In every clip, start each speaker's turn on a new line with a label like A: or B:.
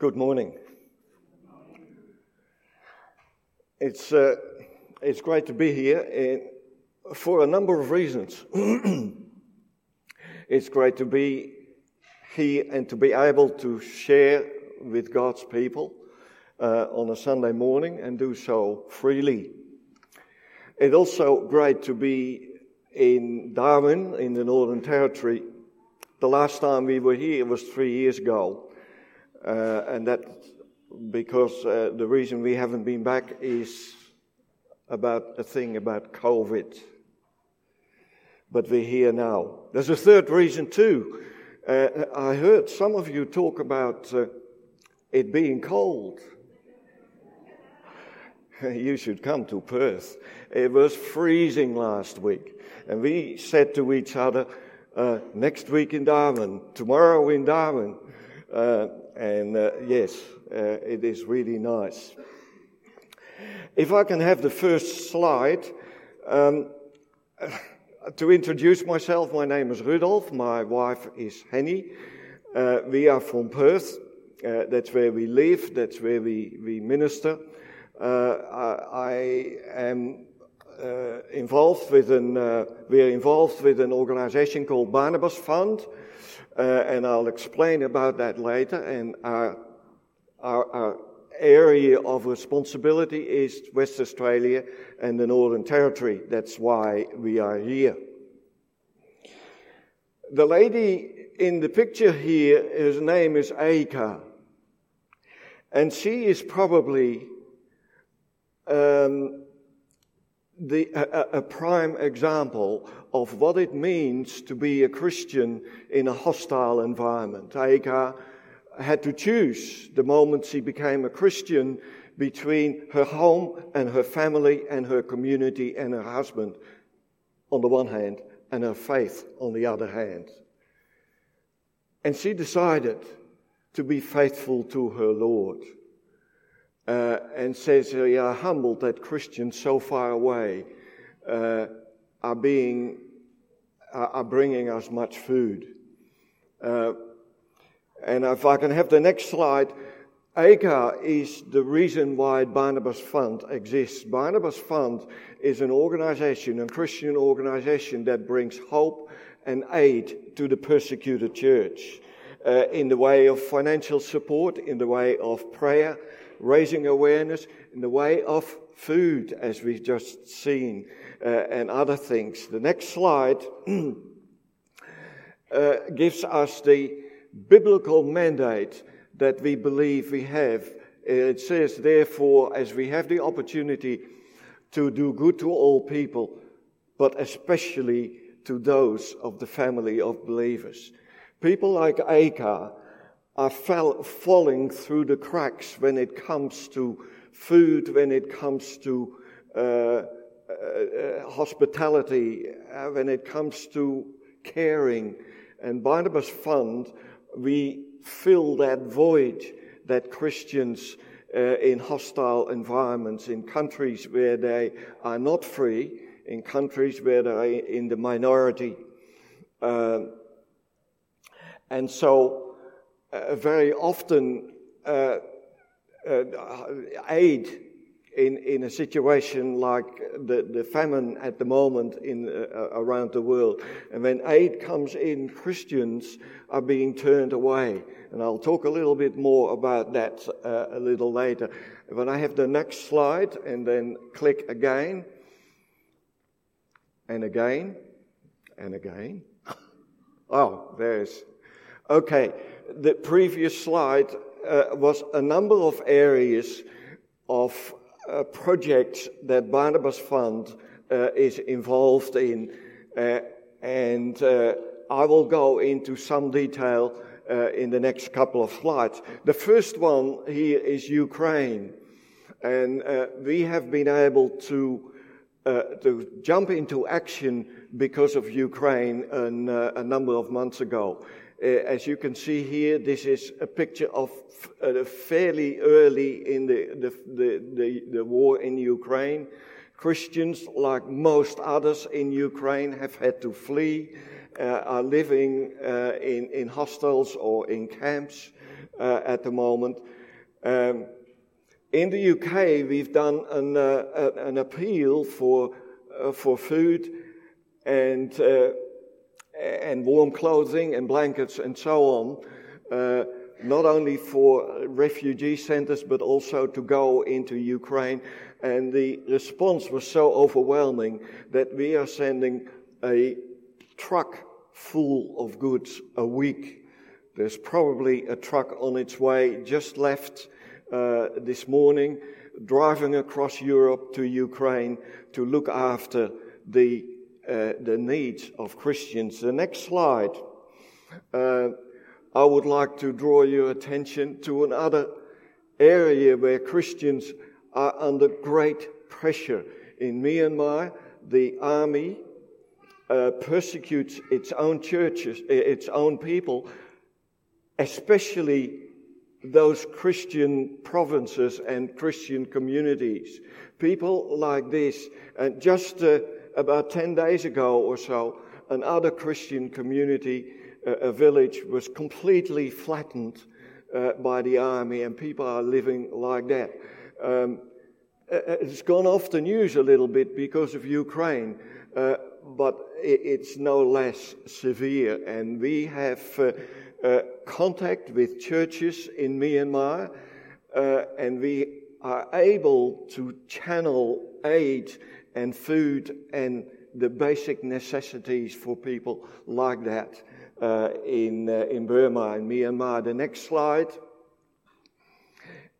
A: Good morning. It's, uh, it's great to be here uh, for a number of reasons. it's great to be here and to be able to share with God's people uh, on a Sunday morning and do so freely. It's also great to be in Darwin in the Northern Territory. The last time we were here was three years ago. Uh, and that because uh, the reason we haven't been back is about a thing about COVID. But we're here now. There's a third reason too. Uh, I heard some of you talk about uh, it being cold. you should come to Perth. It was freezing last week. And we said to each other, uh, next week in Darwin, tomorrow in Darwin. Uh, and uh, yes, uh, it is really nice. If I can have the first slide. Um, to introduce myself, my name is Rudolf. My wife is Henny. Uh, we are from Perth. Uh, that's where we live. That's where we, we minister. Uh, I, I, am uh, involved with an, we are involved with an organization called Barnabas Fund. Uh, and I'll explain about that later. And our, our, our, area of responsibility is West Australia and the Northern Territory. That's why we are here. The lady in the picture here, her name is Aika. And she is probably um, the, a, a, prime example of what it means to be a Christian in a hostile environment. Agar had to choose the moment she became a Christian between her home and her family and her community and her husband on the one hand and her faith on the other hand. And she decided to be faithful to her Lord uh, and says, We are humbled that Christians so far away uh, are being are bringing us much food. Uh, and if I can have the next slide, Agar is the reason why Barnabas Fund exists. Barnabas Fund is an organization, a Christian organization that brings hope and aid to the persecuted church uh, in the way of financial support, in the way of prayer, raising awareness in the way of food, as we've just seen, uh, and other things. The next slide uh, gives us the biblical mandate that we believe we have. It says, therefore, as we have the opportunity to do good to all people, but especially to those of the family of believers. People like Acre are fall, falling through the cracks when it comes to food, when it comes to uh, uh, uh, hospitality, uh, when it comes to caring. And Barnabas Fund, we fill that void that Christians uh, in hostile environments, in countries where they are not free, in countries where they are in the minority. Uh, and so uh, very often uh, aid in, in a situation like the, the famine at the moment in, around the world. And when aid comes in, Christians are being turned away. And I'll talk a little bit more about that a little later. When I have the next slide and then click again and again and again. Oh, there's. Okay the previous slide uh, was a number of areas of uh, projects that Barnabas Fund uh, is involved in, uh, and uh, I will go into some detail uh, in the next couple of slides. The first one here is Ukraine, and we have been able to to jump into action because of Ukraine an, a number of months ago. Uh, as you can see here, this is a picture of uh, fairly early in the, the, the, the, war in Ukraine. Christians, like most others in Ukraine, have had to flee, uh, are living uh, in, in hostels or in camps uh, at the moment. Um, in the UK, we've done an, uh, an appeal for, uh, for food and, uh, and warm clothing and blankets and so on not only for refugee centers, but also to go into Ukraine. And the response was so overwhelming that we are sending a truck full of goods a week. There's probably a truck on its way, just left uh, this morning, driving across Europe to Ukraine to look after the, uh, the needs of Christians. The next slide. Uh, I would like to draw your attention to another area where Christians are under great pressure. In Myanmar, the army uh, persecutes its own churches, its own people, especially those Christian provinces and Christian communities. People like this, and just uh, about 10 days ago or so, another Christian community a village was completely flattened uh, by the army, and people are living like that. Um, uh, uh, it's gone off the news a little bit because of Ukraine, uh, but it's no less severe. And we have uh, uh, contact with churches in Myanmar, and we are able to channel aid and food and the basic necessities for people like that uh, in, uh, in Burma and Myanmar. The next slide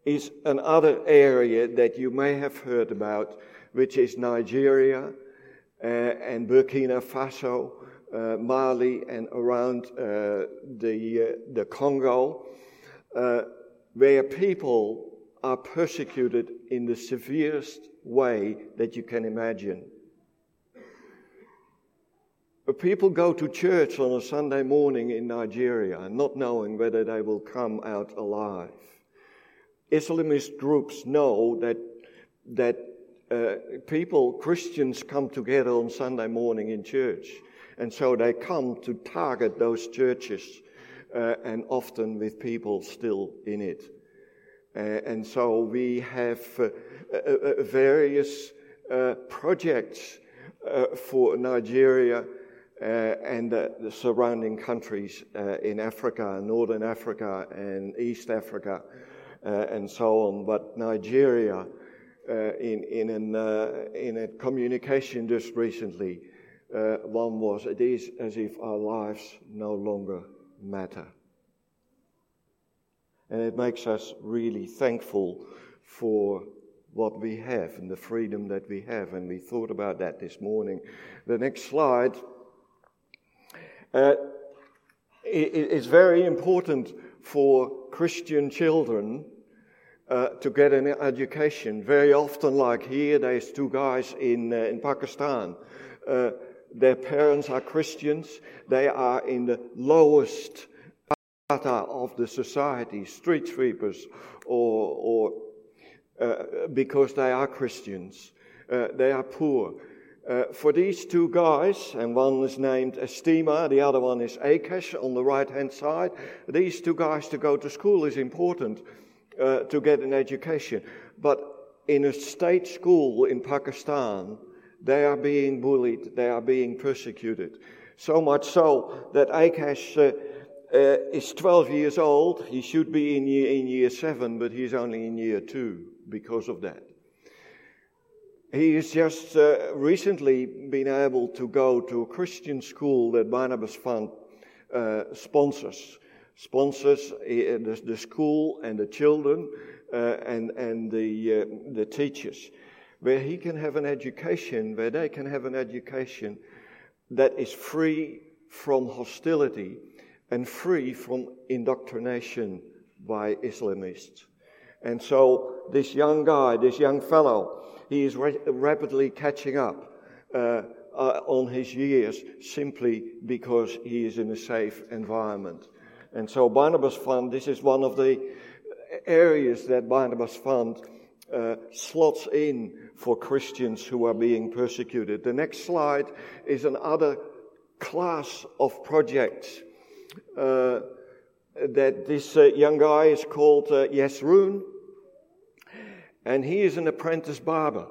A: is another area that you may have heard about, which is Nigeria uh, and Burkina Faso, uh, Mali, and around uh, the, uh, the Congo, where people are persecuted in the severest way that you can imagine. But people go to church on a Sunday morning in Nigeria not knowing whether they will come out alive. Islamist groups know that, that uh, people, Christians, come together on Sunday morning in church. And so they come to target those churches, uh, and often with people still in it. Uh, and so we have uh, uh, uh various uh, projects uh, for Nigeria and the, surrounding countries in Africa, Northern Africa, and East Africa, and so on. But Nigeria, in, in, an, in a communication just recently, one was, it is as if our lives no longer matter. And it makes us really thankful for what we have and the freedom that we have. And we thought about that this morning. The next slide uh, it's very important for Christian children uh, to get an education. Very often, like here, there's two guys in, uh, in Pakistan. Uh, their parents are Christians. They are in the lowest of the society, street sweepers, or, or uh, because they are Christians. Uh, they are poor. Uh, for these two guys, and one is named Estima, the other one is Akash on the right hand side, these two guys to go to school is important uh, to get an education. But in a state school in Pakistan, they are being bullied, they are being persecuted. So much so that Akash uh, is 12 years old. He should be in year, in year 7, but he's only in year 2 because of that. He has just uh, recently been able to go to a Christian school that Barnabas Fund uh, sponsors. Sponsors uh, the, the, school and the children uh, and, and the, uh, the teachers, where he can have an education, where they can have an education that is free from hostility and free from indoctrination by Islamists. And so this young guy, this young fellow, he is ra- rapidly catching up uh, uh, on his years simply because he is in a safe environment. And so Barnabas Fund, this is one of the areas that Barnabas Fund uh, slots in for Christians who are being persecuted. The next slide is another class of projects uh, that this uh, young guy is called uh, and he is an apprentice barber.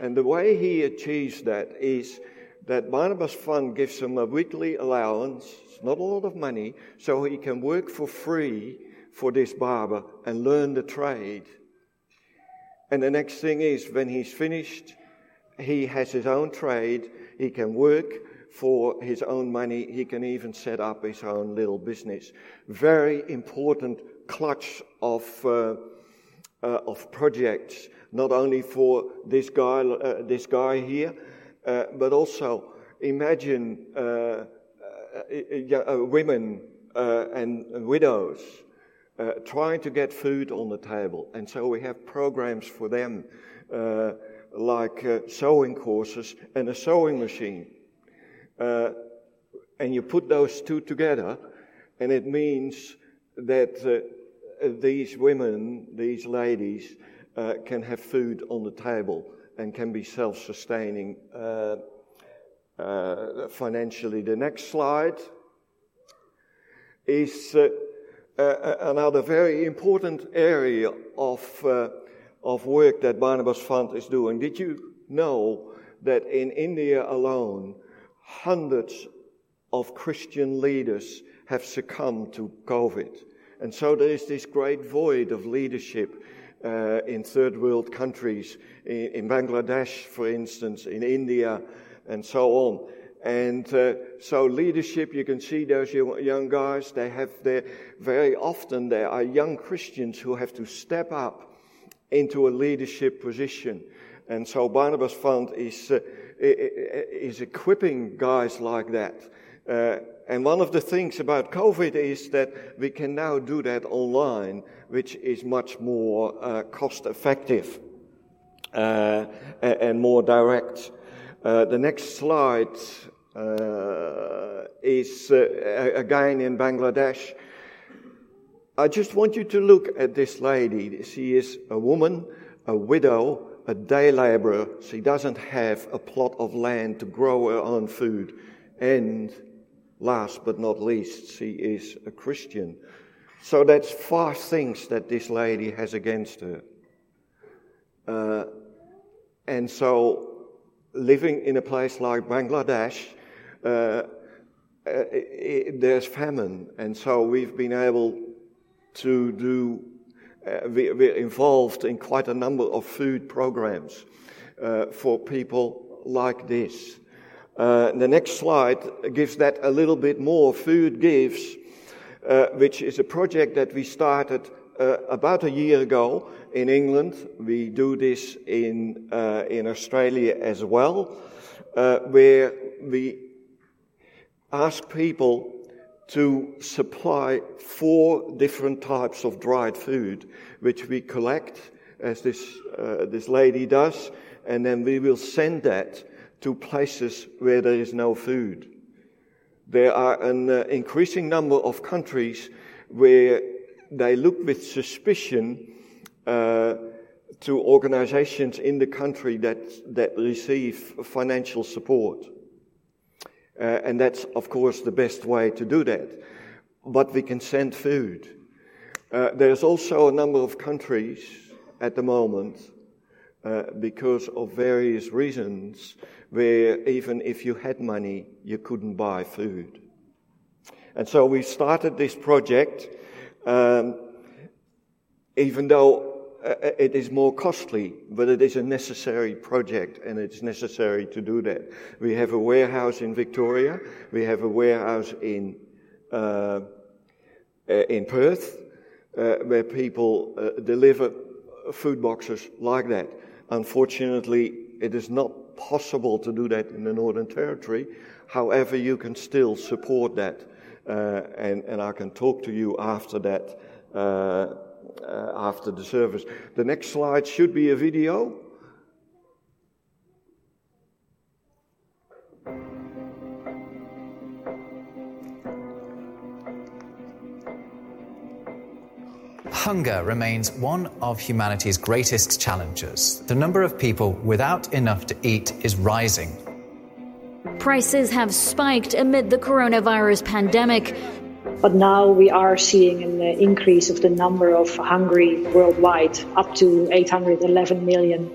A: And the way he achieves that is that Barnabas Fund gives him a weekly allowance, it's not a lot of money, so he can work for free for this barber and learn the trade. And the next thing is, when he's finished, he has his own trade, he can work for his own money, he can even set up his own little business. Very important clutch of, uh, uh, of projects, not only for this guy, uh, this guy here, uh, but also imagine uh, uh, women and widows trying to get food on the table. And so we have programs for them, like sewing courses and a sewing machine. And you put those two together, and it means that these women, these ladies, uh, can have food on the table and can be self sustaining uh, uh, financially. The next slide is uh, uh, another very important area of, uh, of work that Barnabas Fund is doing. Did you know that in India alone, hundreds of Christian leaders have succumbed to COVID? And so there is this great void of leadership uh, in third world countries, in, in, Bangladesh, for instance, in India, and so on. And uh, so leadership, you can see those young guys, they have their, very often there are young Christians who have to step up into a leadership position. And so Barnabas Fund is, uh, is equipping guys like that. Uh, and one of the things about COVID is that we can now do that online, which is much more uh, cost effective uh, and more direct. Uh, the next slide uh, is uh, again in Bangladesh. I just want you to look at this lady. She is a woman, a widow, a day laborer. She doesn't have a plot of land to grow her own food. And last but not least, she is a Christian. So that's five things that this lady has against her. Uh, and so, living in a place like Bangladesh, uh, uh, it, there's famine, and so we've been able to do. Uh, we, are involved in quite a number of food programs uh, for people like this. Uh, the next slide gives that a little bit more. Food Gives, uh, which is a project that we started uh, about a year ago in England. We do this in, uh, in Australia as well, where we ask people to supply four different types of dried food, which we collect, as this, uh, this lady does, and then we will send that to places where there is no food. There are an uh, increasing number of countries where they look with suspicion uh, to organizations in the country that, that receive financial support. Uh, and that's, of course, the best way to do that. But we can send food. Uh, there's also a number of countries at the moment, uh, because of various reasons, where even if you had money, you couldn't buy food. And so we started this project, um, even though it is more costly, but it is a necessary project and it's necessary to do that. We have a warehouse in Victoria, we have a warehouse in, uh, uh in Perth, uh, where people uh, deliver food boxes like that. Unfortunately, it is not possible to do that in the Northern Territory. However, you can still support that, uh, and, and I can talk to you after that, uh, uh, Uh, after the service. The next slide should be a video.
B: Hunger remains one of humanity's greatest challenges. The number of people without enough to eat is rising.
C: Prices have spiked amid the coronavirus pandemic.
D: But now we are seeing an increase of the number of hungry worldwide, up to 811 million.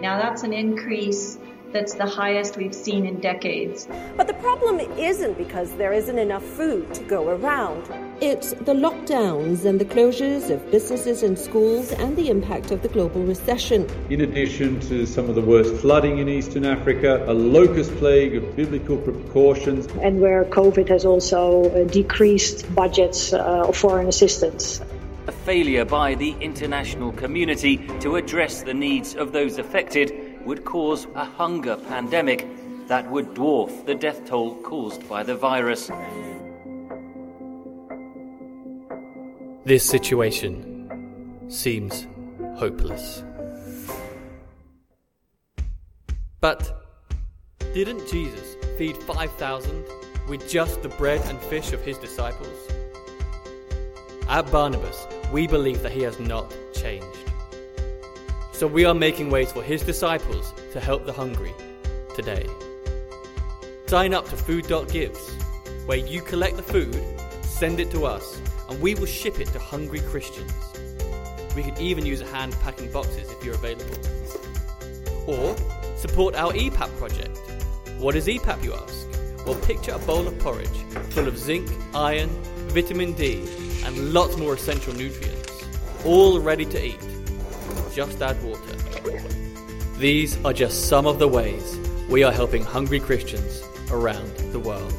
E: Now that's an increase that's the highest we've seen in decades.
F: But the problem isn't because there isn't enough food to go around.
G: It's the lockdowns and the closures of businesses and schools and the impact of the global recession.
H: In addition to some of the worst flooding in eastern Africa, a locust plague of biblical proportions.
D: And where COVID has also uh, decreased budgets uh, of foreign assistance.
I: A failure by the international community to address the needs of those affected would cause a hunger pandemic that would dwarf the death toll caused by the virus.
J: This situation seems hopeless. But didn't Jesus feed 5,000 with just the bread and fish of his disciples? At Barnabas, we believe that he has not changed. So we are making ways for his disciples to help the hungry today. Sign up to food.gives, where you collect the food, send it to us, and we will ship it to hungry Christians. We could even use a hand packing boxes if you're available. Or support our EPAP project. What is EPAP, you ask? Well, picture a bowl of porridge full of zinc, iron, vitamin D, and lots more essential nutrients, all ready to eat just add water. These are just some of the ways we are helping hungry Christians around the world.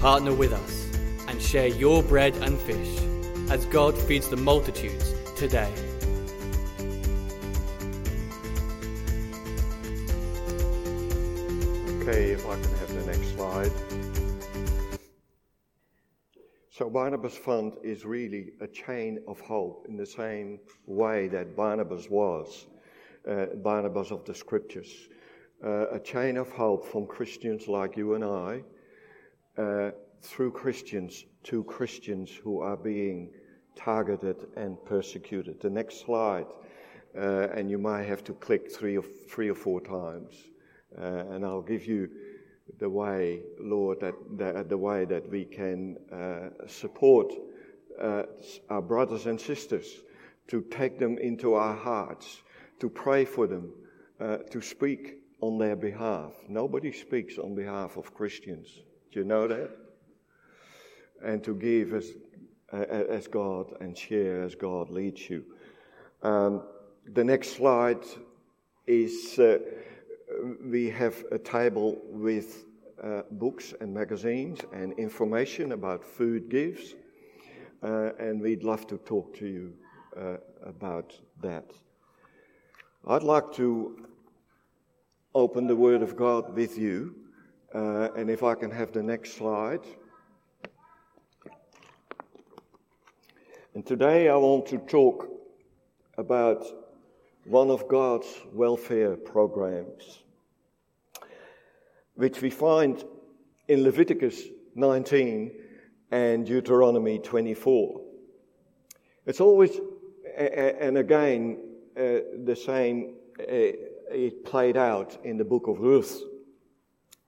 J: Partner with us and share your bread and fish as God feeds the multitudes today.
A: Okay, if I can have the next slide. So Barnabas Fund is really a chain of hope in the same way that Barnabas was, uh, Barnabas of the Scriptures. Uh, a chain of hope from Christians like you and I, uh, through Christians to Christians who are being targeted and persecuted. The next slide, uh, and you might have to click three or, three or four times, uh, and I'll give you the way, Lord, that, the, the way that we can uh, support uh, our brothers and sisters, to take them into our hearts, to pray for them, uh, to speak on their behalf. Nobody speaks on behalf of Christians. Do you know that? And to give as, uh, as God and share as God leads you. Um, the next slide is uh, we have a table with uh, books and magazines and information about food gives, uh, and we'd love to talk to you uh, about that. I'd like to open the Word of God with you, uh, and if I can have the next slide. And today I want to talk about one of God's welfare programs which we find in Leviticus 19 and Deuteronomy 24. It's always, and again, uh, the same, uh, it played out in the book of Ruth,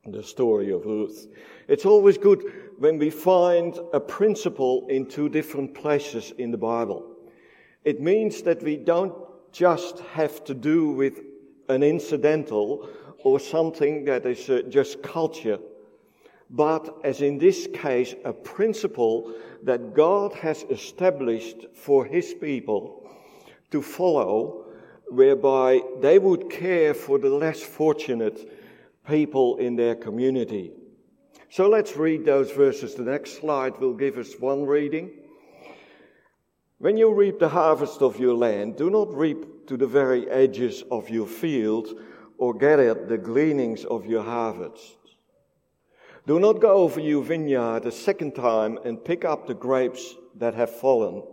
A: the story of Ruth. It's always good when we find a principle in two different places in the Bible. It means that we don't just have to do with an incidental or something that is uh, just culture, but as in this case, a principle that God has established for His people to follow, whereby they would care for the less fortunate people in their community. So let's read those verses. The next slide will give us one reading. When you reap the harvest of your land, do not reap to the very edges of your field or gather the gleanings of your harvest. Do not go over your vineyard a second time and pick up the grapes that have fallen.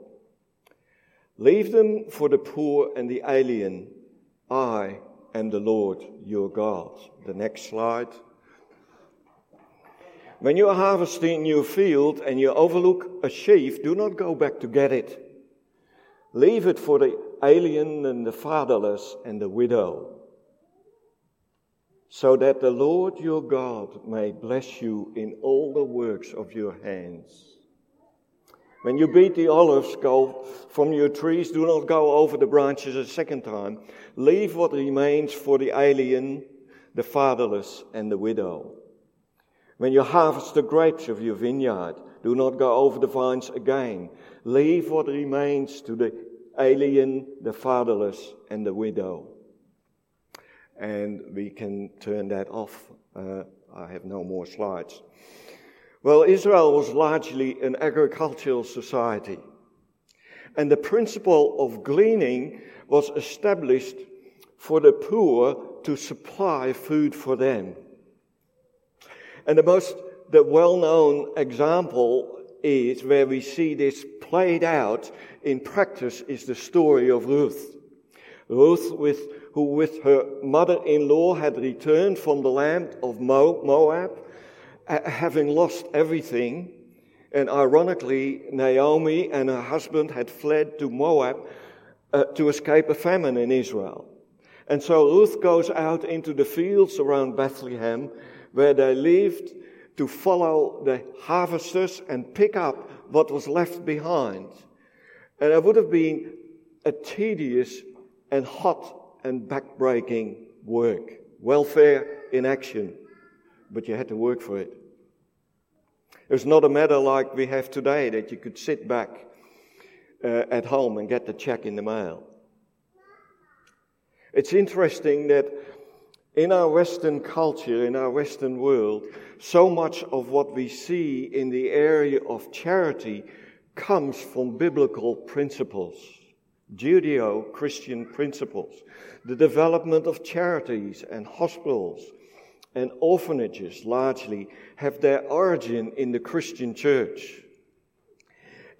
A: Leave them for the poor and the alien. I am the Lord your God. The next slide. When you are harvesting your field and you overlook a sheaf, do not go back to get it. Leave it for the alien and the fatherless and the widow, so that the Lord your God may bless you in all the works of your hands. When you beat the olives go from your trees, do not go over the branches a second time. Leave what remains for the alien, the fatherless, and the widow. When you harvest the grapes of your vineyard, do not go over the vines again. Leave what remains to the alien, the fatherless, and the widow. And we can turn that off. Uh, I have no more slides. Well, Israel was largely an agricultural society. And the principle of gleaning was established for the poor to supply food for them. And the most, the well-known example is where we see this played out in practice is the story of Ruth. Ruth with, who with her mother-in-law had returned from the land of Moab having lost everything, and ironically, Naomi and her husband had fled to Moab uh, to escape a famine in Israel. And so Ruth goes out into the fields around Bethlehem where they lived to follow the harvesters and pick up what was left behind. And it would have been a tedious and hot and backbreaking work. Welfare in action but you had to work for it. It was not a matter like we have today that you could sit back uh, at home and get the check in the mail. It's interesting that in our Western culture, in our Western world, so much of what we see in the area of charity comes from biblical principles, Judeo Christian principles. The development of charities and hospitals, and orphanages largely have their origin in the Christian church.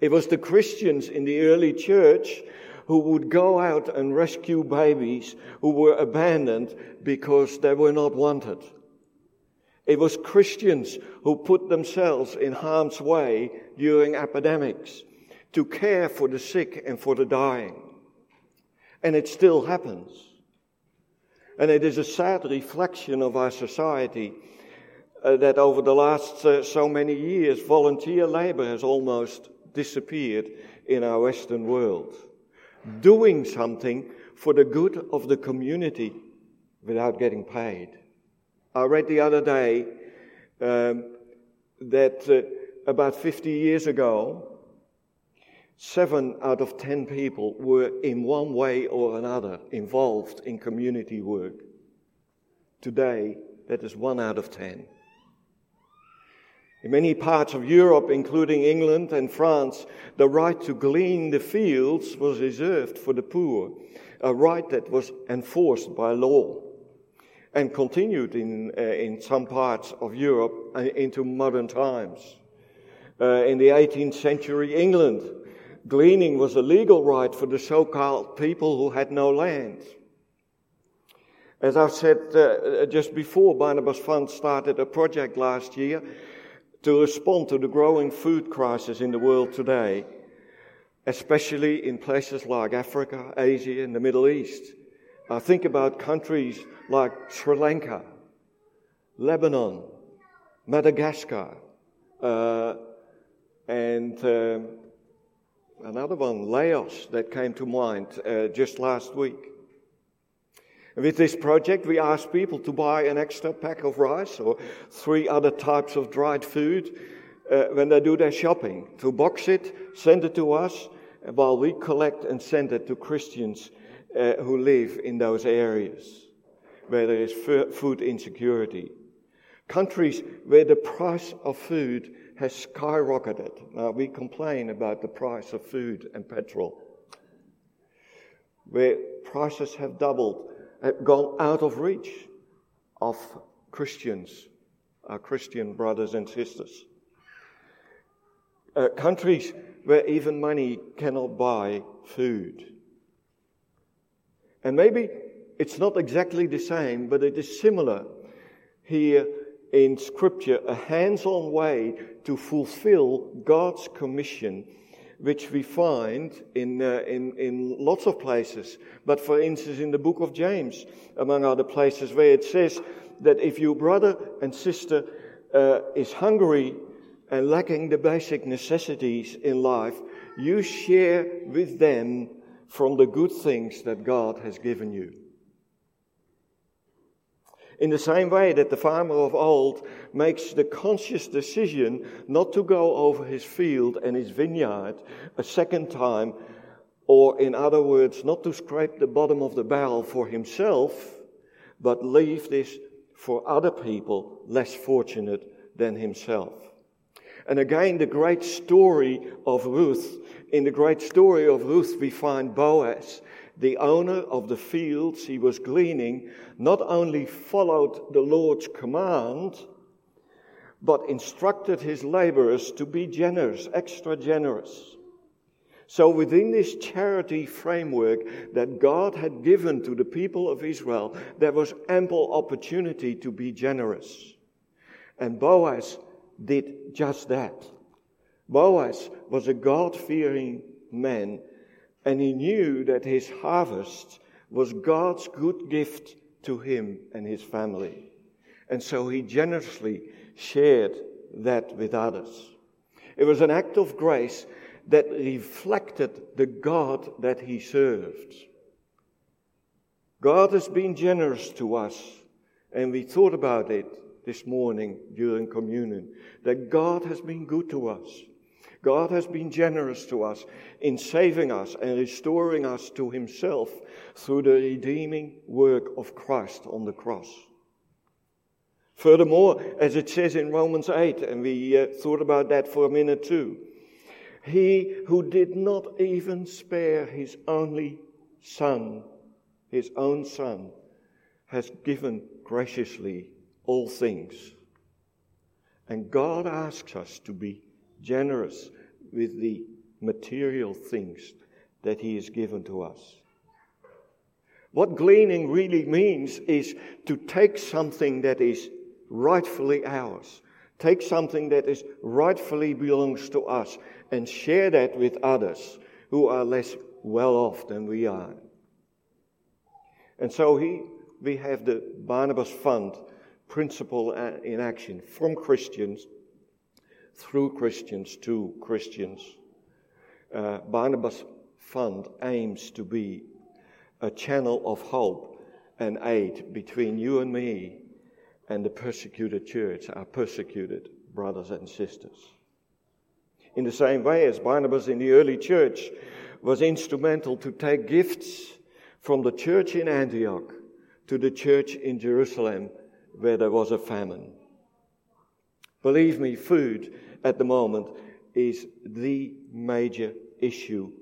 A: It was the Christians in the early church who would go out and rescue babies who were abandoned because they were not wanted. It was Christians who put themselves in harm's way during epidemics to care for the sick and for the dying. And it still happens. And it is a sad reflection of our society uh, that over the last uh, so many years, volunteer labor has almost disappeared in our Western world. Doing something for the good of the community without getting paid. I read the other day um, that uh, about 50 years ago, Seven out of ten people were in one way or another involved in community work. Today, that is one out of ten. In many parts of Europe, including England and France, the right to glean the fields was reserved for the poor, a right that was enforced by law and continued in, uh, in some parts of Europe uh, into modern times. Uh, in the 18th century England, Gleaning was a legal right for the so-called people who had no land. As I said uh, just before, Barnabas Fund started a project last year to respond to the growing food crisis in the world today, especially in places like Africa, Asia, and the Middle East. I think about countries like Sri Lanka, Lebanon, Madagascar, uh, and um, another one, Laos, that came to mind uh, just last week. With this project, we asked people to buy an extra pack of rice or three other types of dried food uh, when they do their shopping, to box it, send it to us, while we collect and send it to Christians uh, who live in those areas where there is food insecurity. Countries where the price of food has skyrocketed. Now, we complain about the price of food and petrol, where prices have doubled, gone out of reach of Christians, our Christian brothers and sisters. Uh, countries where even money cannot buy food. And maybe it's not exactly the same, but it is similar here in Scripture a hands on way to fulfill God's commission, which we find in, uh, in, in lots of places. But for instance, in the book of James, among other places, where it says that if your brother and sister uh, is hungry and lacking the basic necessities in life, you share with them from the good things that God has given you. In the same way that the farmer of old makes the conscious decision not to go over his field and his vineyard a second time, or in other words, not to scrape the bottom of the barrel for himself, but leave this for other people less fortunate than himself. And again, the great story of Ruth, in the great story of Ruth, we find Boaz, the owner of the fields he was gleaning, not only followed the Lord's command, but instructed his laborers to be generous, extra generous. So, within this charity framework that God had given to the people of Israel, there was ample opportunity to be generous. And Boaz did just that. Boaz was a God fearing man, and he knew that his harvest was God's good gift to him and his family. And so he generously shared that with others. It was an act of grace that reflected the God that he served. God has been generous to us, and we thought about it this morning during communion that God has been good to us. God has been generous to us in saving us and restoring us to Himself through the redeeming work of Christ on the cross. Furthermore, as it says in Romans 8, and we uh, thought about that for a minute too, He who did not even spare His only Son, His own Son, has given graciously all things. And God asks us to be generous with the material things that He has given to us. What gleaning really means is to take something that is rightfully ours, take something that is rightfully belongs to us, and share that with others who are less well off than we are. And so he, we have the Barnabas Fund principle uh, in action from Christians through Christians to Christians. Uh, Barnabas Fund aims to be a channel of hope and aid between you and me and the persecuted church, our persecuted brothers and sisters. In the same way as Barnabas in the early church was instrumental to take gifts from the church in Antioch to the church in Jerusalem where there was a famine. Believe me, food at the moment is the major issue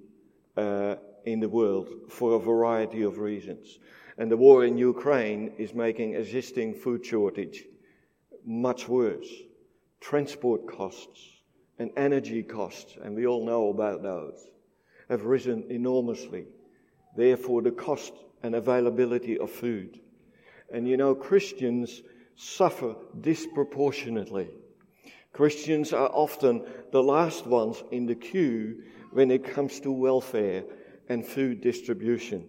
A: uh, in the world for a variety of reasons. And the war in Ukraine is making existing food shortage much worse. Transport costs and energy costs, and we all know about those, have risen enormously. Therefore, the cost and availability of food. And you know, Christians suffer disproportionately. Christians are often the last ones in the queue when it comes to welfare and food distribution.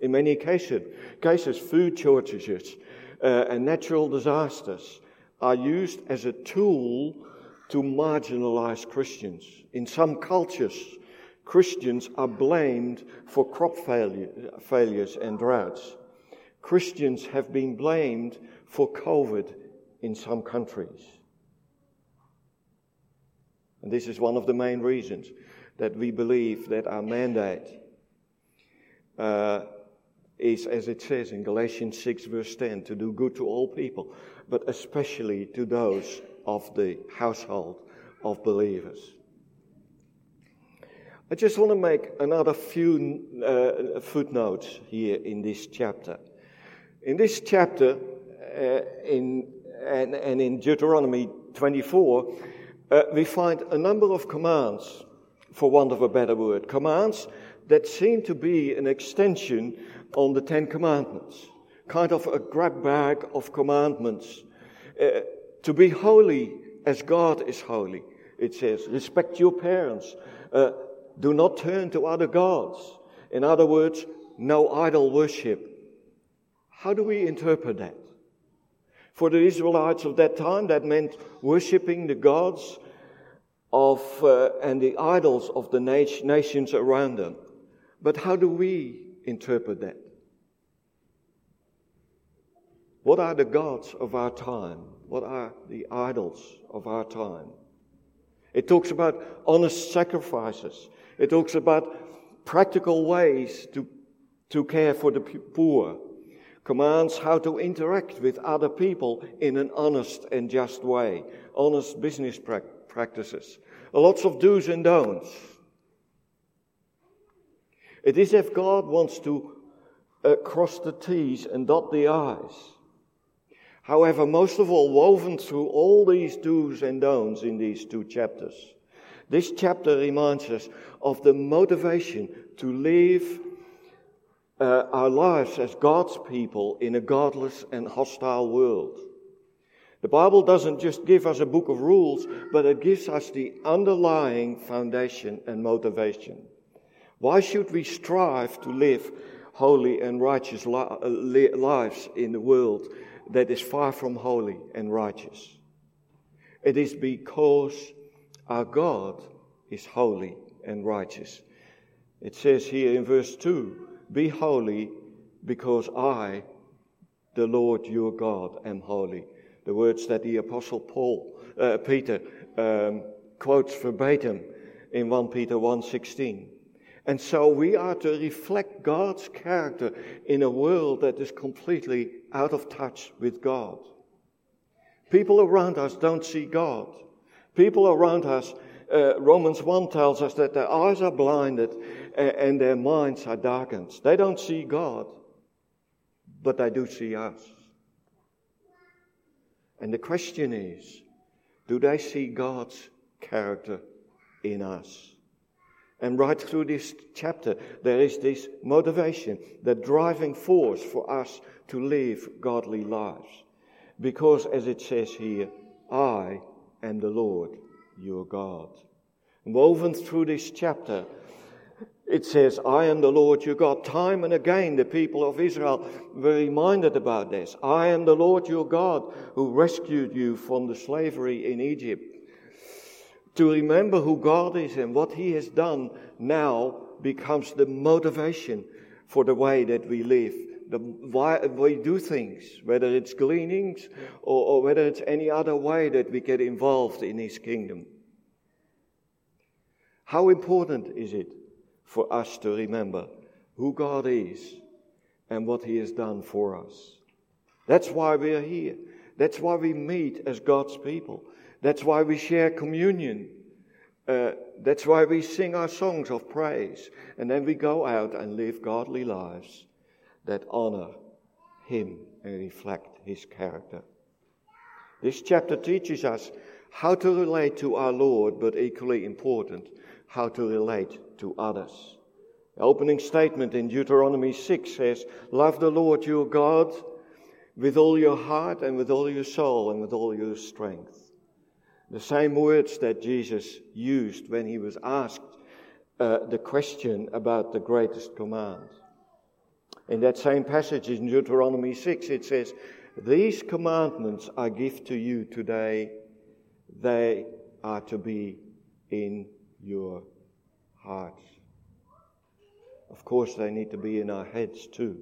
A: In many cases, cases food shortages uh, and natural disasters are used as a tool to marginalize Christians. In some cultures, Christians are blamed for crop failure, failures and droughts. Christians have been blamed for COVID in some countries. And this is one of the main reasons that we believe that our mandate uh, is, as it says in Galatians 6, verse 10, to do good to all people, but especially to those of the household of believers. I just want to make another few uh, footnotes here in this chapter. In this chapter, uh, in, and, and, in Deuteronomy 24, uh, we find a number of commands, for want of a better word, commands that seem to be an extension on the Ten Commandments, kind of a grab bag of commandments. Uh, to be holy as God is holy. It says, respect your parents. Uh, do not turn to other gods. In other words, no idol worship. How do we interpret that? For the Israelites of that time, that meant worshipping the gods of uh, and the idols of the nations around them. But how do we interpret that? What are the gods of our time? What are the idols of our time? It talks about honest sacrifices. It talks about practical ways to, to care for the poor. Commands how to interact with other people in an honest and just way. Honest business pra- practices. Lots of do's and don'ts. It is if God wants to uh, cross the T's and dot the I's. However, most of all, woven through all these do's and don'ts in these two chapters, this chapter reminds us of the motivation to live uh, our lives as God's people in a godless and hostile world. The Bible doesn't just give us a book of rules, but it gives us the underlying foundation and motivation. Why should we strive to live holy and righteous uh, lives in a world that is far from holy and righteous? It is because our God is holy and righteous. It says here in verse 2 Be holy because I, the Lord your God, am holy. The words that the Apostle Paul, uh, Peter, um, quotes verbatim in 1 Peter 1:16. And so we are to reflect God's character in a world that is completely out of touch with God. People around us don't see God. People around us, uh, Romans 1 tells us that their eyes are blinded and, and their minds are darkened. They don't see God, but they do see us. And the question is do they see God's character in us? And right through this chapter, there is this motivation, the driving force for us to live godly lives. Because, as it says here, I am the Lord your God. Woven through this chapter, it says, I am the Lord your God. Time and again, the people of Israel were reminded about this. I am the Lord your God who rescued you from the slavery in Egypt to remember who God is and what He has done now becomes the motivation for the way that we live, the why we do things, whether it's gleanings or, or whether it's any other way that we get involved in His kingdom. How important is it for us to remember who God is and what He has done for us? That's why we are here. That's why we meet as God's people. That's why we share communion. Uh, that's why we sing our songs of praise. And then we go out and live godly lives that honor Him and reflect His character. This chapter teaches us how to relate to our Lord, but equally important, how to relate to others. The opening statement in Deuteronomy 6 says, Love the Lord your God with all your heart and with all your soul and with all your strength. The same words that Jesus used when he was asked uh, the question about the greatest command. In that same passage in Deuteronomy 6, it says, These commandments I give to you today, they are to be in your hearts. Of course, they need to be in our heads too.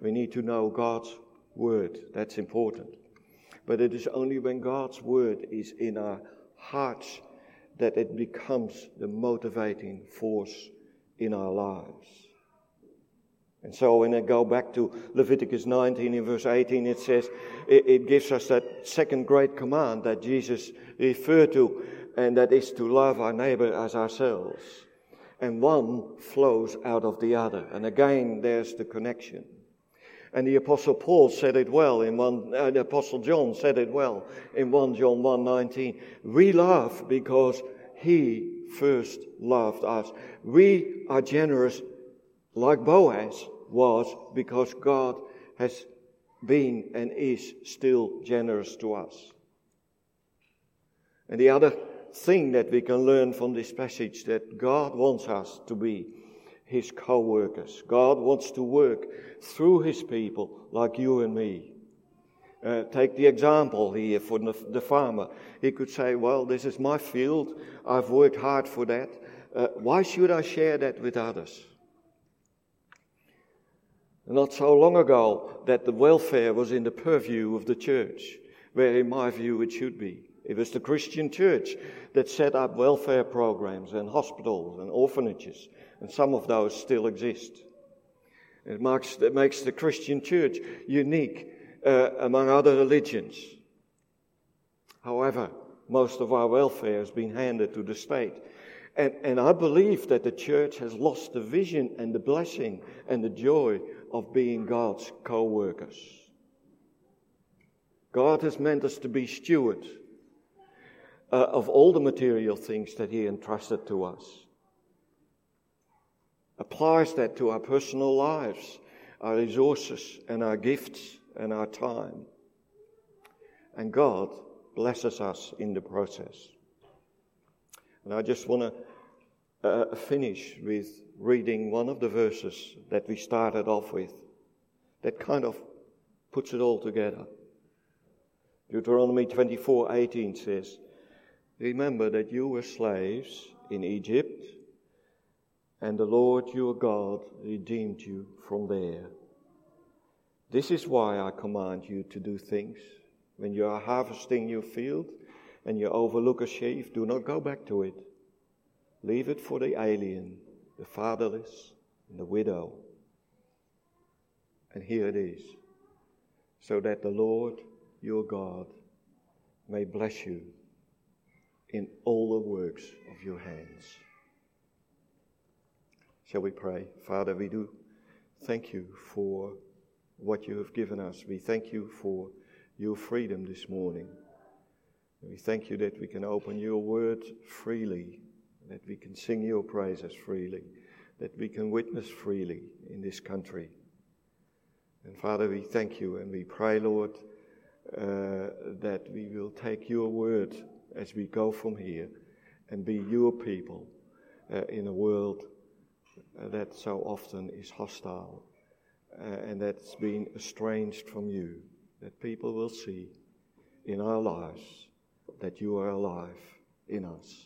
A: We need to know God's word. That's important. But it is only when God's word is in our hearts that it becomes the motivating force in our lives. And so when I go back to Leviticus 19 in verse 18, it says, it, it, gives us that second great command that Jesus referred to, and that is to love our neighbor as ourselves. And one flows out of the other. And again, there's the connection. And the Apostle Paul said it well in one, uh, the Apostle John said it well in 1 John 1.19. We love because he first loved us. We are generous like Boaz was because God has been and is still generous to us. And the other thing that we can learn from this passage that God wants us to be his co-workers. God wants to work through his people like you and me. Uh, take the example here for the, the, farmer. He could say, Well, this is my field. I've worked hard for that. Uh, why should I share that with others? Not so long ago that the welfare was in the purview of the church, where in my view it should be. It was the Christian church that set up welfare programs and hospitals and orphanages, and some of those still exist. It, marks, it makes the Christian church unique uh, among other religions. However, most of our welfare has been handed to the state. And, and I believe that the church has lost the vision and the blessing and the joy of being God's co workers. God has meant us to be stewards uh, of all the material things that He entrusted to us. Applies that to our personal lives, our resources, and our gifts and our time. And God blesses us in the process. And I just want to uh, finish with reading one of the verses that we started off with that kind of puts it all together. Deuteronomy 24:18 says, Remember that you were slaves in Egypt, and the Lord your God redeemed you from there. This is why I command you to do things. When you are harvesting your field and you overlook a sheaf, do not go back to it. Leave it for the alien, the fatherless, and the widow. And here it is so that the Lord your God may bless you in all the works of your hands. Shall we pray? Father, we do thank you for what you have given us. We thank you for your freedom this morning. We thank you that we can open your word freely, that we can sing your praises freely, that we can witness freely in this country. And Father, we thank you and we pray, Lord, uh, that we will take your word as we go from here and be your people uh, in a world uh, that so often is hostile uh, and that's been estranged from you. That people will see in our lives that you are alive in us.